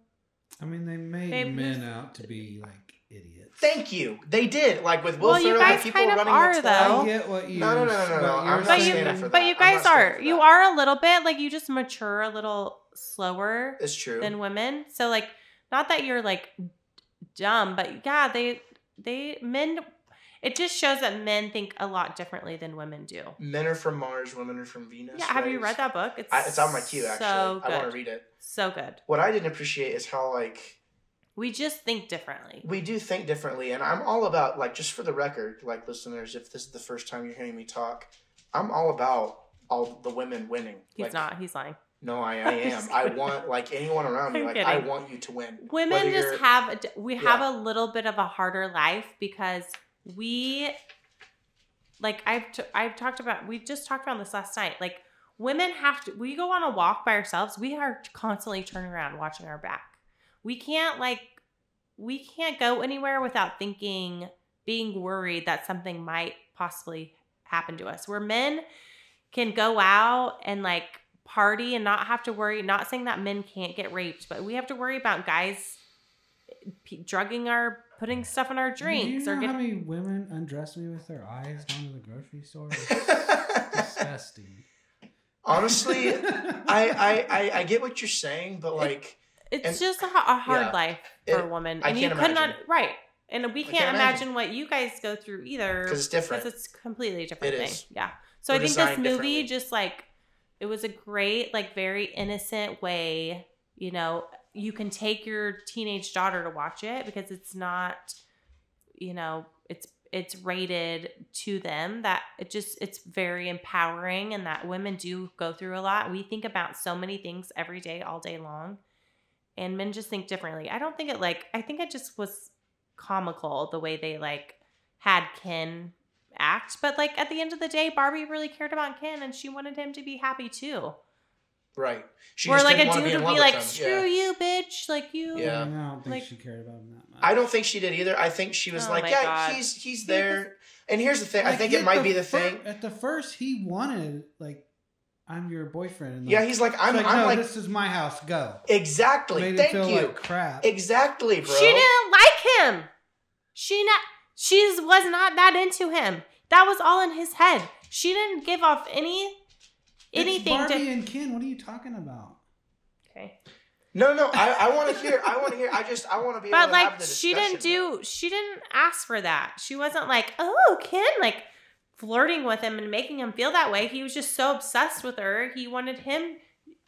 I mean, they made Babe, men who's- out to be like idiots. thank you. They did like with Will Well, you Ferrell, the guys people kind of running are, the though. I get what you. No, no, no, no, no, what no, you're I'm but not you, saying. standing for but you guys are. You are a little bit like you just mature a little slower It's true. than women. So like not that you're like dumb, but yeah, they they men it just shows that men think a lot differently than women do. Men are from Mars, women are from Venus. Yeah, have you read that book? It's I, it's on my queue actually. So I want to read it. So good. What I didn't appreciate is how like We just think differently. we do think differently, and I'm all about like just for the record, like listeners, if this is the first time you're hearing me talk, I'm all about all the women winning. He's like, not. He's lying. No, I, I am. I want like anyone around me. I'm Like kidding. I want you to win. Women Whether just have a, we have Yeah. a little bit of a harder life because we like I've t- I've talked about we just talked about this last night. Like women have to we go on a walk by ourselves. We are constantly turning around watching our back. We can't like we can't go anywhere without thinking being worried that something might possibly happen to us. Where men can go out and like party and not have to worry not saying that men can't get raped but we have to worry about guys eh, p- drugging our putting stuff in our drinks Do or you know how getting many women undress me with their eyes down to the grocery store? It's disgusting. Honestly, I, I I I get what you're saying, but like it's and- just a hard yeah. life for It- a woman I and you could not right and we can't, can't imagine. imagine. what you guys go through either 'Cause it's different. because it's a completely different It thing is. yeah so We're i think this movie just like it was a great like very innocent way you know you can take your teenage daughter to watch it because it's not you know it's it's rated to them that it just it's very empowering and that women do go through a lot we think about so many things every day all day long and men just think differently i don't think it like i think it just was comical the way they like had ken act but like at the end of the day barbie really cared about ken and she wanted him to be happy too right. She or just like a didn't wanna dude be in would be like screw Yeah. you bitch like you Yeah. I don't think Like- she cared about him that much. I don't think she did either. I think she was Oh like, yeah, God. he's he's there. And here's the thing. I think it might at be the fir- thing. At the first, he wanted like, "I'm your boyfriend." And, like, Yeah, he's like, I'm, like, I'm no, like, this is my house. Go. exactly. Made Thank feel you. like crap. Exactly, bro. She didn't like him. She not she was not that into him. That was all in his head. She didn't give off any anything It's Barbie to and Ken. What are you talking about? Okay. No, no, I, I want to hear. I want to hear. I just, I want to be able But to have like the she didn't discussion, do she didn't ask for that. She wasn't like, "Oh, Ken," like flirting with him and making him feel that way. He was just so obsessed with her. He wanted him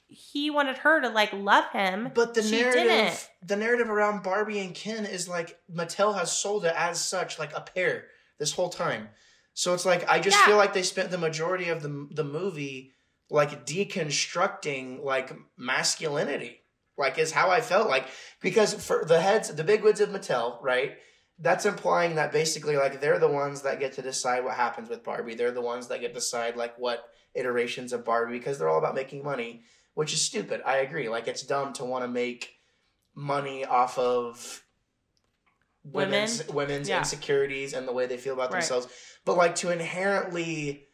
he wanted her to like love him. But the She narrative, didn't. the narrative around Barbie and Ken is like Mattel has sold it as such, like a pair this whole time. So it's like I just Yeah. feel like they spent the majority of the the movie like deconstructing like masculinity. Like is how I felt like because for the heads, the bigwigs of Mattel, right? That's implying that basically like they're the ones that get to decide what happens with Barbie. They're the ones that get to decide like what iterations of Barbie because they're all about making money, which is stupid. I agree. Like it's dumb to want to make money off of women's women's Yeah. insecurities and the way they feel about Right. themselves. But like to inherently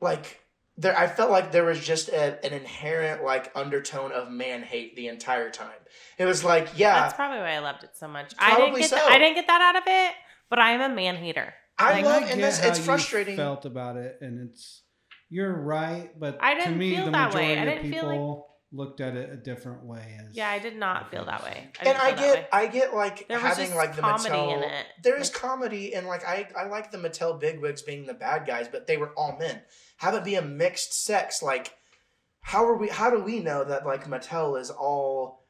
like there I felt like there was just a, an inherent like undertone of man hate the entire time. It was like, yeah, That's probably why I loved it so much. I didn't get so. that, I didn't get that out of it, but I am a man hater. I Like, love I and get this how it's you frustrating. Felt about it, and it's you're right, but I to didn't me, feel the that way. majority I of didn't feel like- people looked at it a different way. As Yeah, I did not feel that way. I and I feel way. get I get like There was having just like the comedy Mattel in it. There is Like- comedy and like I I like the Mattel bigwigs being the bad guys, but they were all men. Have it be a mixed sex like how are we how do we know that like Mattel is all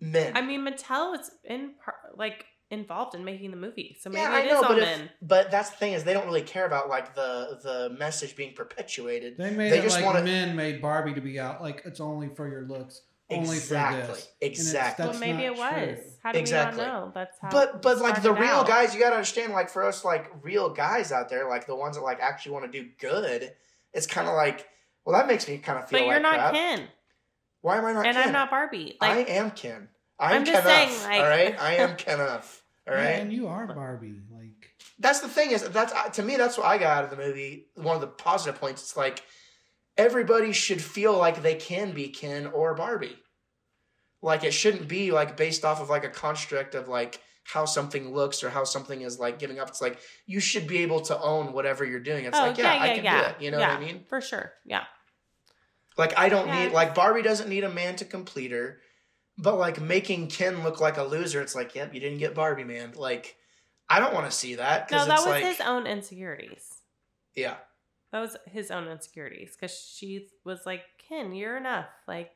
men? I mean, Mattel was in par- like involved in making the movie, so maybe yeah, I it is know, all but if, men. but that's the thing is they don't really care about like the the message being perpetuated. They made They it just like wanna- men made Barbie to be out like it's only for your looks, only Exactly. for this. And it's- Exactly. Well, that's maybe it not was. true. How do Exactly. we not know? That's how. But but it like the started real out. guys, you gotta understand. Like for us, like real guys out there, like the ones that like actually want to do good, it's kind of like, well, that makes me kind of feel But like you're not crap. Ken, Why am I not? and Ken? I'm not Barbie. Like I am Ken. I'm, I'm just Ken saying, like- all right, I am Kenneth. All Yeah, and you are Barbie. Like that's the thing is that's uh, to me that's what I got out of the movie. One of the positive points. It's like everybody should feel like they can be Ken or Barbie. Like it shouldn't be like based off of like a construct of like how something looks or how something is like giving up. It's like you should be able to own whatever you're doing. It's oh like yeah, yeah, I can yeah. do it. You know yeah, what I mean? For sure. Yeah. Like I don't Yeah, need like Barbie doesn't need a man to complete her, but like making Ken look like a loser, it's like, yep, you didn't get Barbie, man. Like I don't want to see that No, that was like, his own insecurities. yeah, That was his own insecurities because she was like, "Ken, you're enough. Like,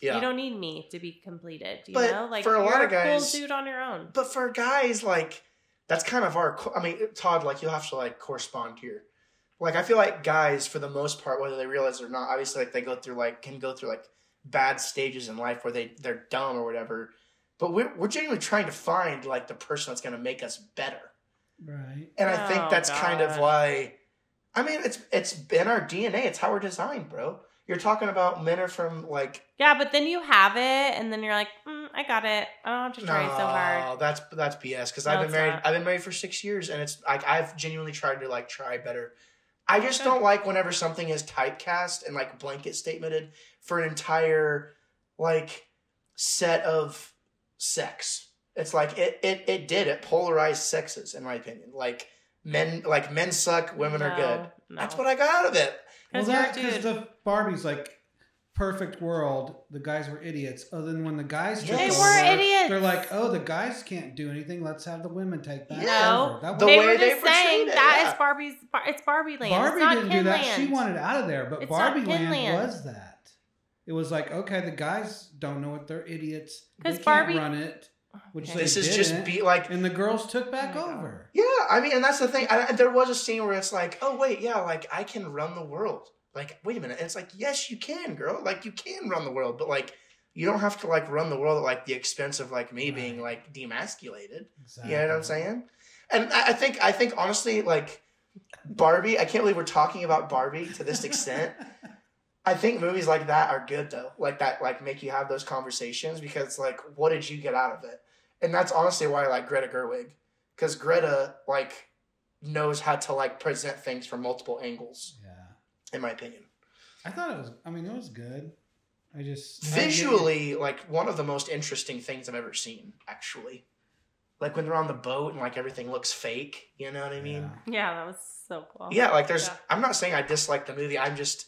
yeah. you don't need me to be completed. You But know, like for a lot you're of guys- cool dude on your own." But for guys, like that's kind of our. I mean, Todd, like you'll have to like correspond here. Like I feel like guys, for the most part, whether they realize it or not, obviously, like they go through like can go through like bad stages in life where they they're dumb or whatever. But we're we're genuinely trying to find like the person that's going to make us better. Right. And I think Oh, that's kind of why. I mean, it's it's in our DNA. It's how we're designed, bro. You're talking about men are from like Yeah, but then you have it, and then you're like, mm, "I got it. Oh, I don't have to try so hard." No, that's that's BS. Because No, I've been married. not. I've been married for six years, and it's like I've genuinely tried to like try better. I just don't like whenever something is typecast and like blanket statemented for an entire like set of sex. It's like it it it did it polarized sexes in my opinion. Like men like men suck, women are good. No, That's what I got out of it. Well, 'Cause you're that because the Barbie's like perfect world. The guys were idiots. Oh, then when the guys took They over, were idiots. They're like, oh, the guys can't do anything. Let's have the women take that No. That The was- they way were they just saying portrayed it, that yeah. is Barbie's. It's Barbie Land. Barbie it's not didn't Ken do that. Land. She wanted out of there, but It's Barbie Land Kinland. was that. It was like, okay, the guys don't know what they're idiots. They 'Cause can't Barbie- run it, which Okay. they This is just be like and the girls took back Oh over. Yeah, I mean, and that's the thing. I, there was a scene where it's like, oh wait, yeah, like I can run the world. Like, wait a minute. And it's like, yes, you can, girl. Like, you can run the world, but like, you don't have to like run the world at like the expense of like me being like demasculated. Exactly. You know what I'm saying? And I I think, I think honestly, like Barbie. I can't believe we're talking about Barbie to this extent. I think movies like that are good though, like that, like make you have those conversations because like, what did you get out of it? And that's honestly why I like Greta Gerwig, because Greta like knows how to like present things from multiple angles, yeah. in my opinion. I thought it was. I mean, it was good. I just I Visually, like one of the most interesting things I've ever seen, actually. Like when they're on the boat and like everything looks fake, you know what I mean? Yeah. Yeah, that was so cool. Yeah, like there's. Yeah. I'm not saying I dislike the movie. I'm just.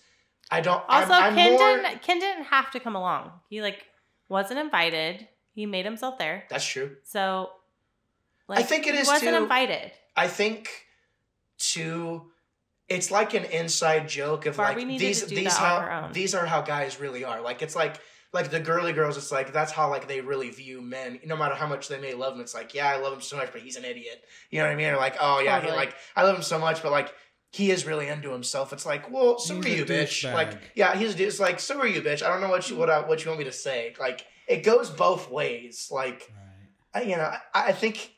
I don't. Also, I'm, I'm Ken more, didn't Ken didn't have to come along. He like wasn't invited. He made himself there. That's true. So like, I think it he is wasn't too- invited. I think to it's like an inside joke of Barbie like these these how on her own. these are how guys really are. Like it's like like the girly girls. It's like that's how like they really view men. No matter how much they may love him, it's like yeah, I love him so much, but he's an idiot. You know what I mean? Or like oh yeah, he, like I love him so much, but like. He is really into himself. It's like, well, so He's are you, bitch. douchebag. Like, yeah, he's a. It's like, so are you, bitch. I don't know what you what I, what you want me to say. Like, it goes both ways. Like, Right. I, you know, I, I think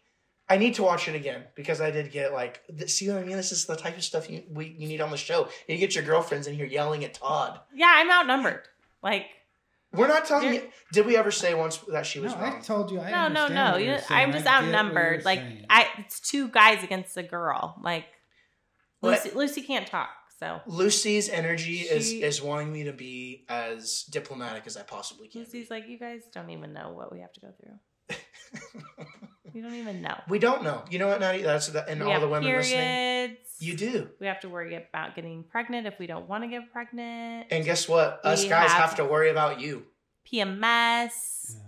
I need to watch it again because I did get like, th- see what I mean? This is the type of stuff you we you need on the show. You get your girlfriends in here yelling at Todd. Yeah, I'm outnumbered. Like We're not telling You're- Did we ever say once that she was No, I told you. I no, no, understand no. You. I'm just I get what outnumbered. Like saying. I, it's two guys against a girl. Like What? Lucy, Lucy can't talk. So Lucy's energy is She- is wanting me to be as diplomatic as I possibly can. Lucy's like, you guys don't even know what we have to go through. You don't even know. we don't know. You know what, Natty? That's the, and we all the women periods. listening. You do. We have to worry about getting pregnant if we don't want to get pregnant. And guess what? Us We guys have- have to worry about you. PMS. Yeah.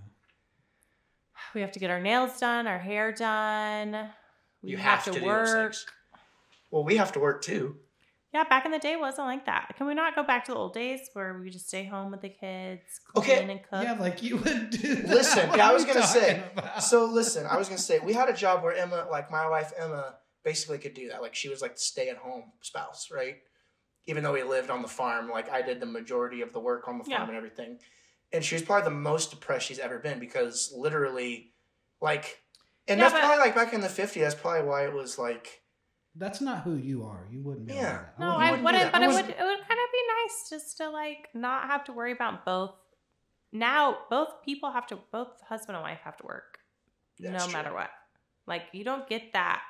We have to get our nails done, our hair done. We You have, have, to, to, work. Those things. Well, we have to work too. Yeah, back in the day it wasn't like that. Can we not go back to the old days where we just stay home with the kids, clean Okay. and cook? Yeah, like you would do. That. Listen, What yeah, I was gonna say, about? So listen, I was gonna say we had a job where Emma, like my wife Emma, basically could do that. Like she was like the stay at home spouse, right? Even though we lived on the farm, like I did the majority of the work on the farm Yeah. and everything. And she was probably the most depressed she's ever been because literally, like, and Yeah, that's but- probably like back in the '50s. That's probably why it was like, That's not who you are. You wouldn't. Be Yeah. Like that. No, I wouldn't do wouldn't, but I it would it would kind of be nice just to like not have to worry about both. Now both people have to both husband and wife have to work, That's no true. matter what. Like you don't get that.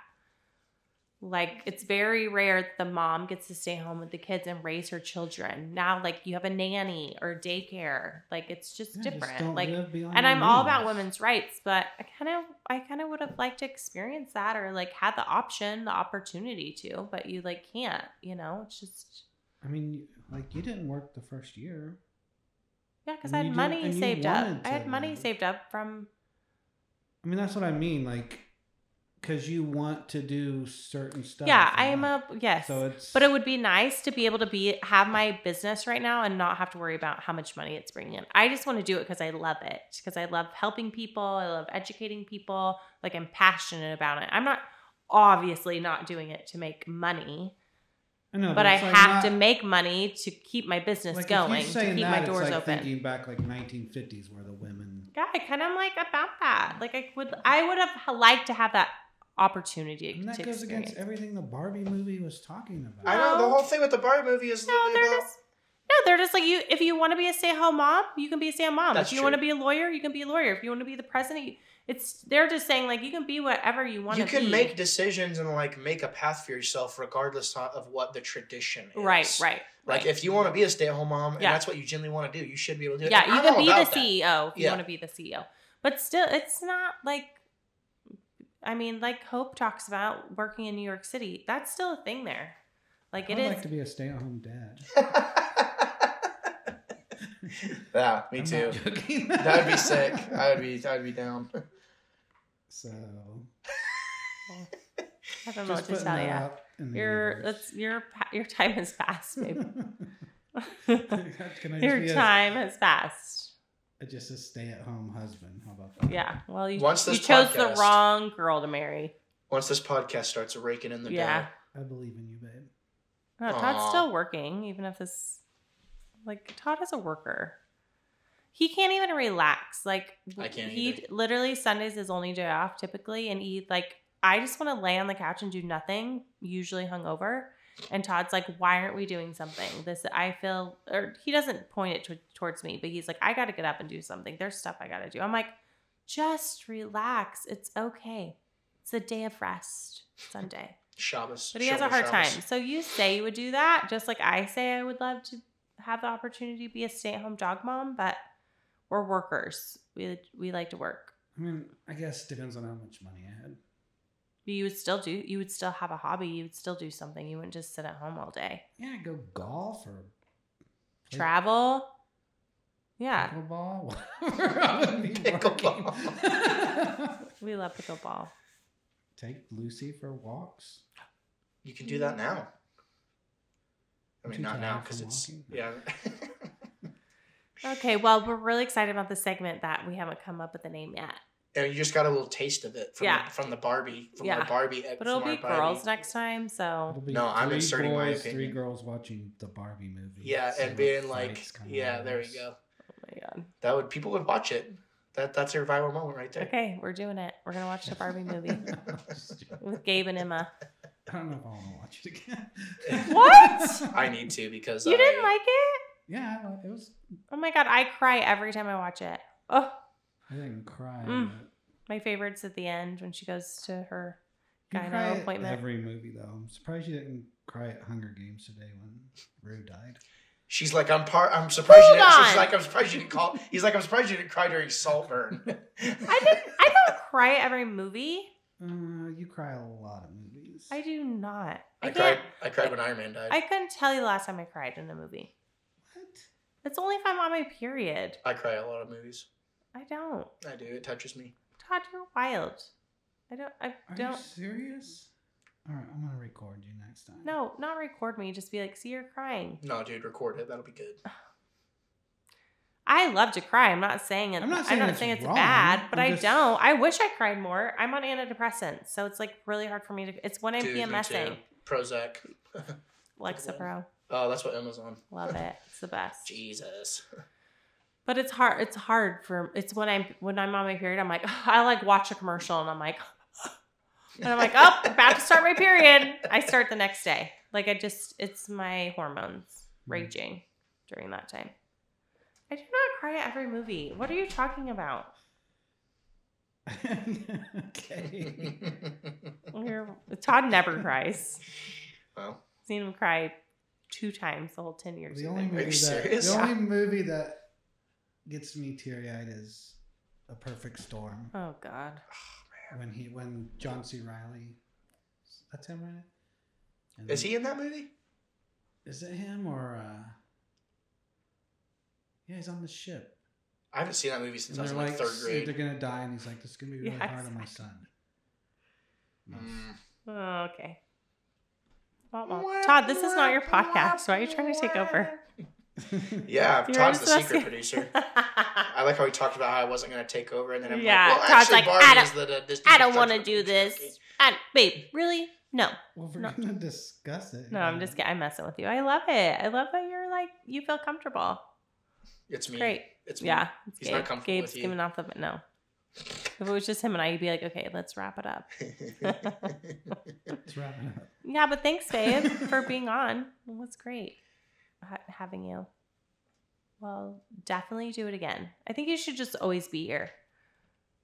Like it's very rare the mom gets to stay home with the kids and raise her children. Now, like you have a nanny or daycare. Like it's just Yeah, different. don't like and I'm all about women's rights, but I kind of I kind of would have liked to experience that or like had the option, the opportunity to, but you like can't, you know? It's just I mean, like you didn't work the first year. Yeah, because I had money saved up. I had money saved up from. I mean, that's what I mean. Like, because you want to do certain stuff. yeah, I am a yes. So it's. But it would be nice to be able to be have my business right now and not have to worry about how much money it's bringing in. I just want to do it because I love it. Because I love helping people. I love educating people. Like I'm passionate about it. I'm not obviously not doing it to make money, I know, but I like have not- to make money to keep my business like, going, to keep that, my doors like open. Thinking back like 1950s, where the women. yeah, I kind of like about that. Like I would, I would have liked to have that opportunity And that to goes experience. against everything the Barbie movie was talking about. I know the whole thing with the Barbie movie is No, they're about. just no, they're just like you. If you want to be a stay-at-home mom, you can be a stay-at-home mom. That's if you true. want to be a lawyer, you can be a lawyer. If you want to be the president, you, it's they're just saying like you can be whatever you want to be. You to can be. make decisions and like make a path for yourself regardless of- of what the tradition is. right, right. Like right. if you want to be a stay-at-home mom and Yeah. that's what you genuinely want to do, you should be able to do it. yeah, And you I'm can be the about that. CEO if you Yeah. want to be the CEO. But still, it's not like. I mean, like Hope talks about working in New York City. That's still a thing there. Like it I'd is. like to be a stay-at-home dad. yeah, me I'm too. That'd be sick. I would be. I'd be down. So I don't know what to putting tell you. out in the Your that's your your time has passed, babe. Can I just your time has passed. A- just a stay-at-home husband? How about that? Yeah. Well, you, Once you this chose the wrong girl to marry. Once this podcast starts raking in the Yeah. dough, I believe in you, babe. No, Todd's Aw. still working, even if this, like, Todd is a worker. He can't even relax. Like, I can't He either. literally Sundays his only day off typically, and he like I just want to lay on the couch and do nothing. Usually hungover, and Todd's like, "Why aren't we doing something?" This I feel, or he doesn't point it to, towards me, but he's like, "I got to get up and do something. There's stuff I got to do." I'm like, "Just relax. It's okay. It's a day of rest. Sunday." Shabbos. But he has a Shoulder hard time. So you say you would do that, just like I say I would love to have the opportunity to be a stay-at-home dog mom, but we're workers. We we like to work. I mean, I guess it depends on how much money I had. You would still do. You would still have a hobby. You would still do something. You wouldn't just sit at home all day. Yeah, go golf or play Travel. Yeah, pickleball. Whatever. I would be Pickleball. we love pickleball. Take Lucy for walks. You can do that now. I mean, not now because it's walking. yeah. Okay, well, we're really excited about the segment that we haven't come up with a name yet, and you just got a little taste of it from Yeah. the, from the Barbie from Yeah. our Barbie. but it'll be our Barbie. girls next time. So It'll be No, I'm three inserting my boys, Three girls watching the Barbie movie. Yeah, See and being like, yeah, there we go. My god. That would people would watch it. That that's their viral moment right there. Okay, we're doing it. We're gonna watch the Barbie movie with Gabe and Emma. I don't know if I want to watch it again. What? I need to because You I, didn't like it? yeah, it was. Oh my god, I cry every time I watch it. Oh, I didn't cry. Mm. but- my favorite's at the end when she goes to her You gyno cry at appointment. Every movie though. I'm surprised you didn't cry at Hunger Games today when Rue died. She's like, I'm part. I'm surprised. You didn't, she's on. like, I'm surprised you didn't call. He's like, I'm surprised you didn't cry during Saltburn. I didn't. I don't cry at every movie. Uh, you cry a lot of movies. I do not. I, I can't. cried. I cried when Iron Man died. I couldn't tell you the last time I cried in a movie. What? It's only if I'm on my period. I cry a lot of movies. I don't. I do. It touches me. Todd, you're wild. I don't. I Are you don't. serious? All right, I'm gonna record you next time. No, not record me. Just be like, see, you're crying. No, dude, record it. That'll be good. I love to cry. I'm not saying it. I'm not I'm saying not it's saying it's wrong. bad, but I'm I just- don't. I wish I cried more. I'm on antidepressants, so it's like really hard for me to. It's when I'm Dude, me PMSing. too. Prozac. Lexapro, Oh, that's what Emma's on. love it. It's the best. Jesus. But it's hard. It's hard for. It's when I'm when I'm on my period. I'm like I like watch a commercial and I'm like, and I'm like, oh, about to start my period. I start the next day. Like I just, it's my hormones mm. raging during that time. I do not cry at every movie. What are you talking about? okay. You're, Todd never cries. well, Seen him cry two times the whole ten years. The only movie that the Yeah. only movie that gets me teary eyed is A Perfect Storm. Oh God. When he when John C. Reilly, that's him, right? And is he in that movie? is it him or uh yeah he's on the ship I haven't seen that movie since and I was in like like third they're gonna die and he's like this is gonna be really Yeah, hard on my exactly. son Mm. Oh, okay. Well, well, Todd, this is not your podcast. Why are you trying to take over? Yeah, Todd's the secret to- producer. I like how he talked about how I wasn't going to take over, and then I'm Yeah, like, well, Todd's actually, like, Barbie I is the, the, this I don't want to do this. junkie. And babe, really? No. well we're No. gonna discuss it No, I'm just kidding. I'm messing with you. I love it. I love that you're like you feel comfortable. It's me. Great. It's me. Yeah. It's He's not comfortable Gabe's with you. giving off the no. If it was just him and I, you'd be like, okay, let's wrap it up. Let's wrap it up. Yeah, but thanks, babe, for being on. It was great ha- having you. Well, definitely do it again. I think you should just always be here.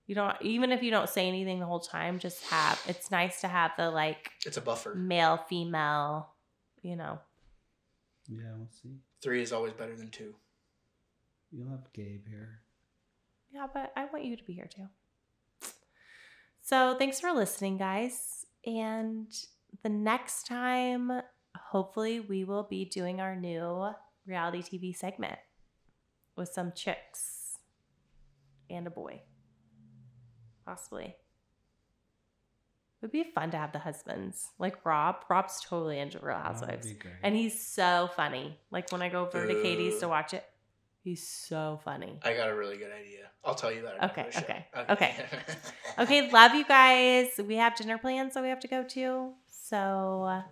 You don't, even if you don't say anything the whole time, just have. It's nice to have the like it's a buffer. male, female, you know. yeah we'll see Three is always better than two. you'll have Gabe here Yeah, but I want you to be here too. So thanks for listening, guys. And the next time, hopefully, we will be doing our new reality TV segment with some chicks and a boy. Possibly. It would be fun to have the husbands. Like Rob. Rob's totally into Real Housewives. And he's so funny. Like when I go over to Katie's to watch it, he's so funny. I got a really good idea. I'll tell you that. after Okay, the show. okay, okay. Okay, love you guys. We have dinner plans that we have to go to. So uh,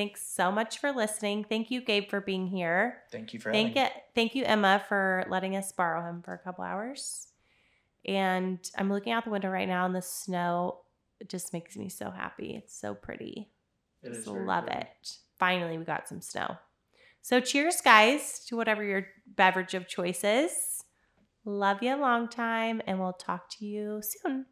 thanks so much for listening. Thank you, Gabe, for being here. Thank you for Thank having it. Thank you, Emma, for letting us borrow him for a couple hours. And I'm looking out the window right now, and the snow just makes me so happy. It's so pretty. me. It is Just love pretty. it. Finally, we got some snow. So, cheers, guys, to whatever your beverage of choice is. Love you a long time, and we'll talk to you soon.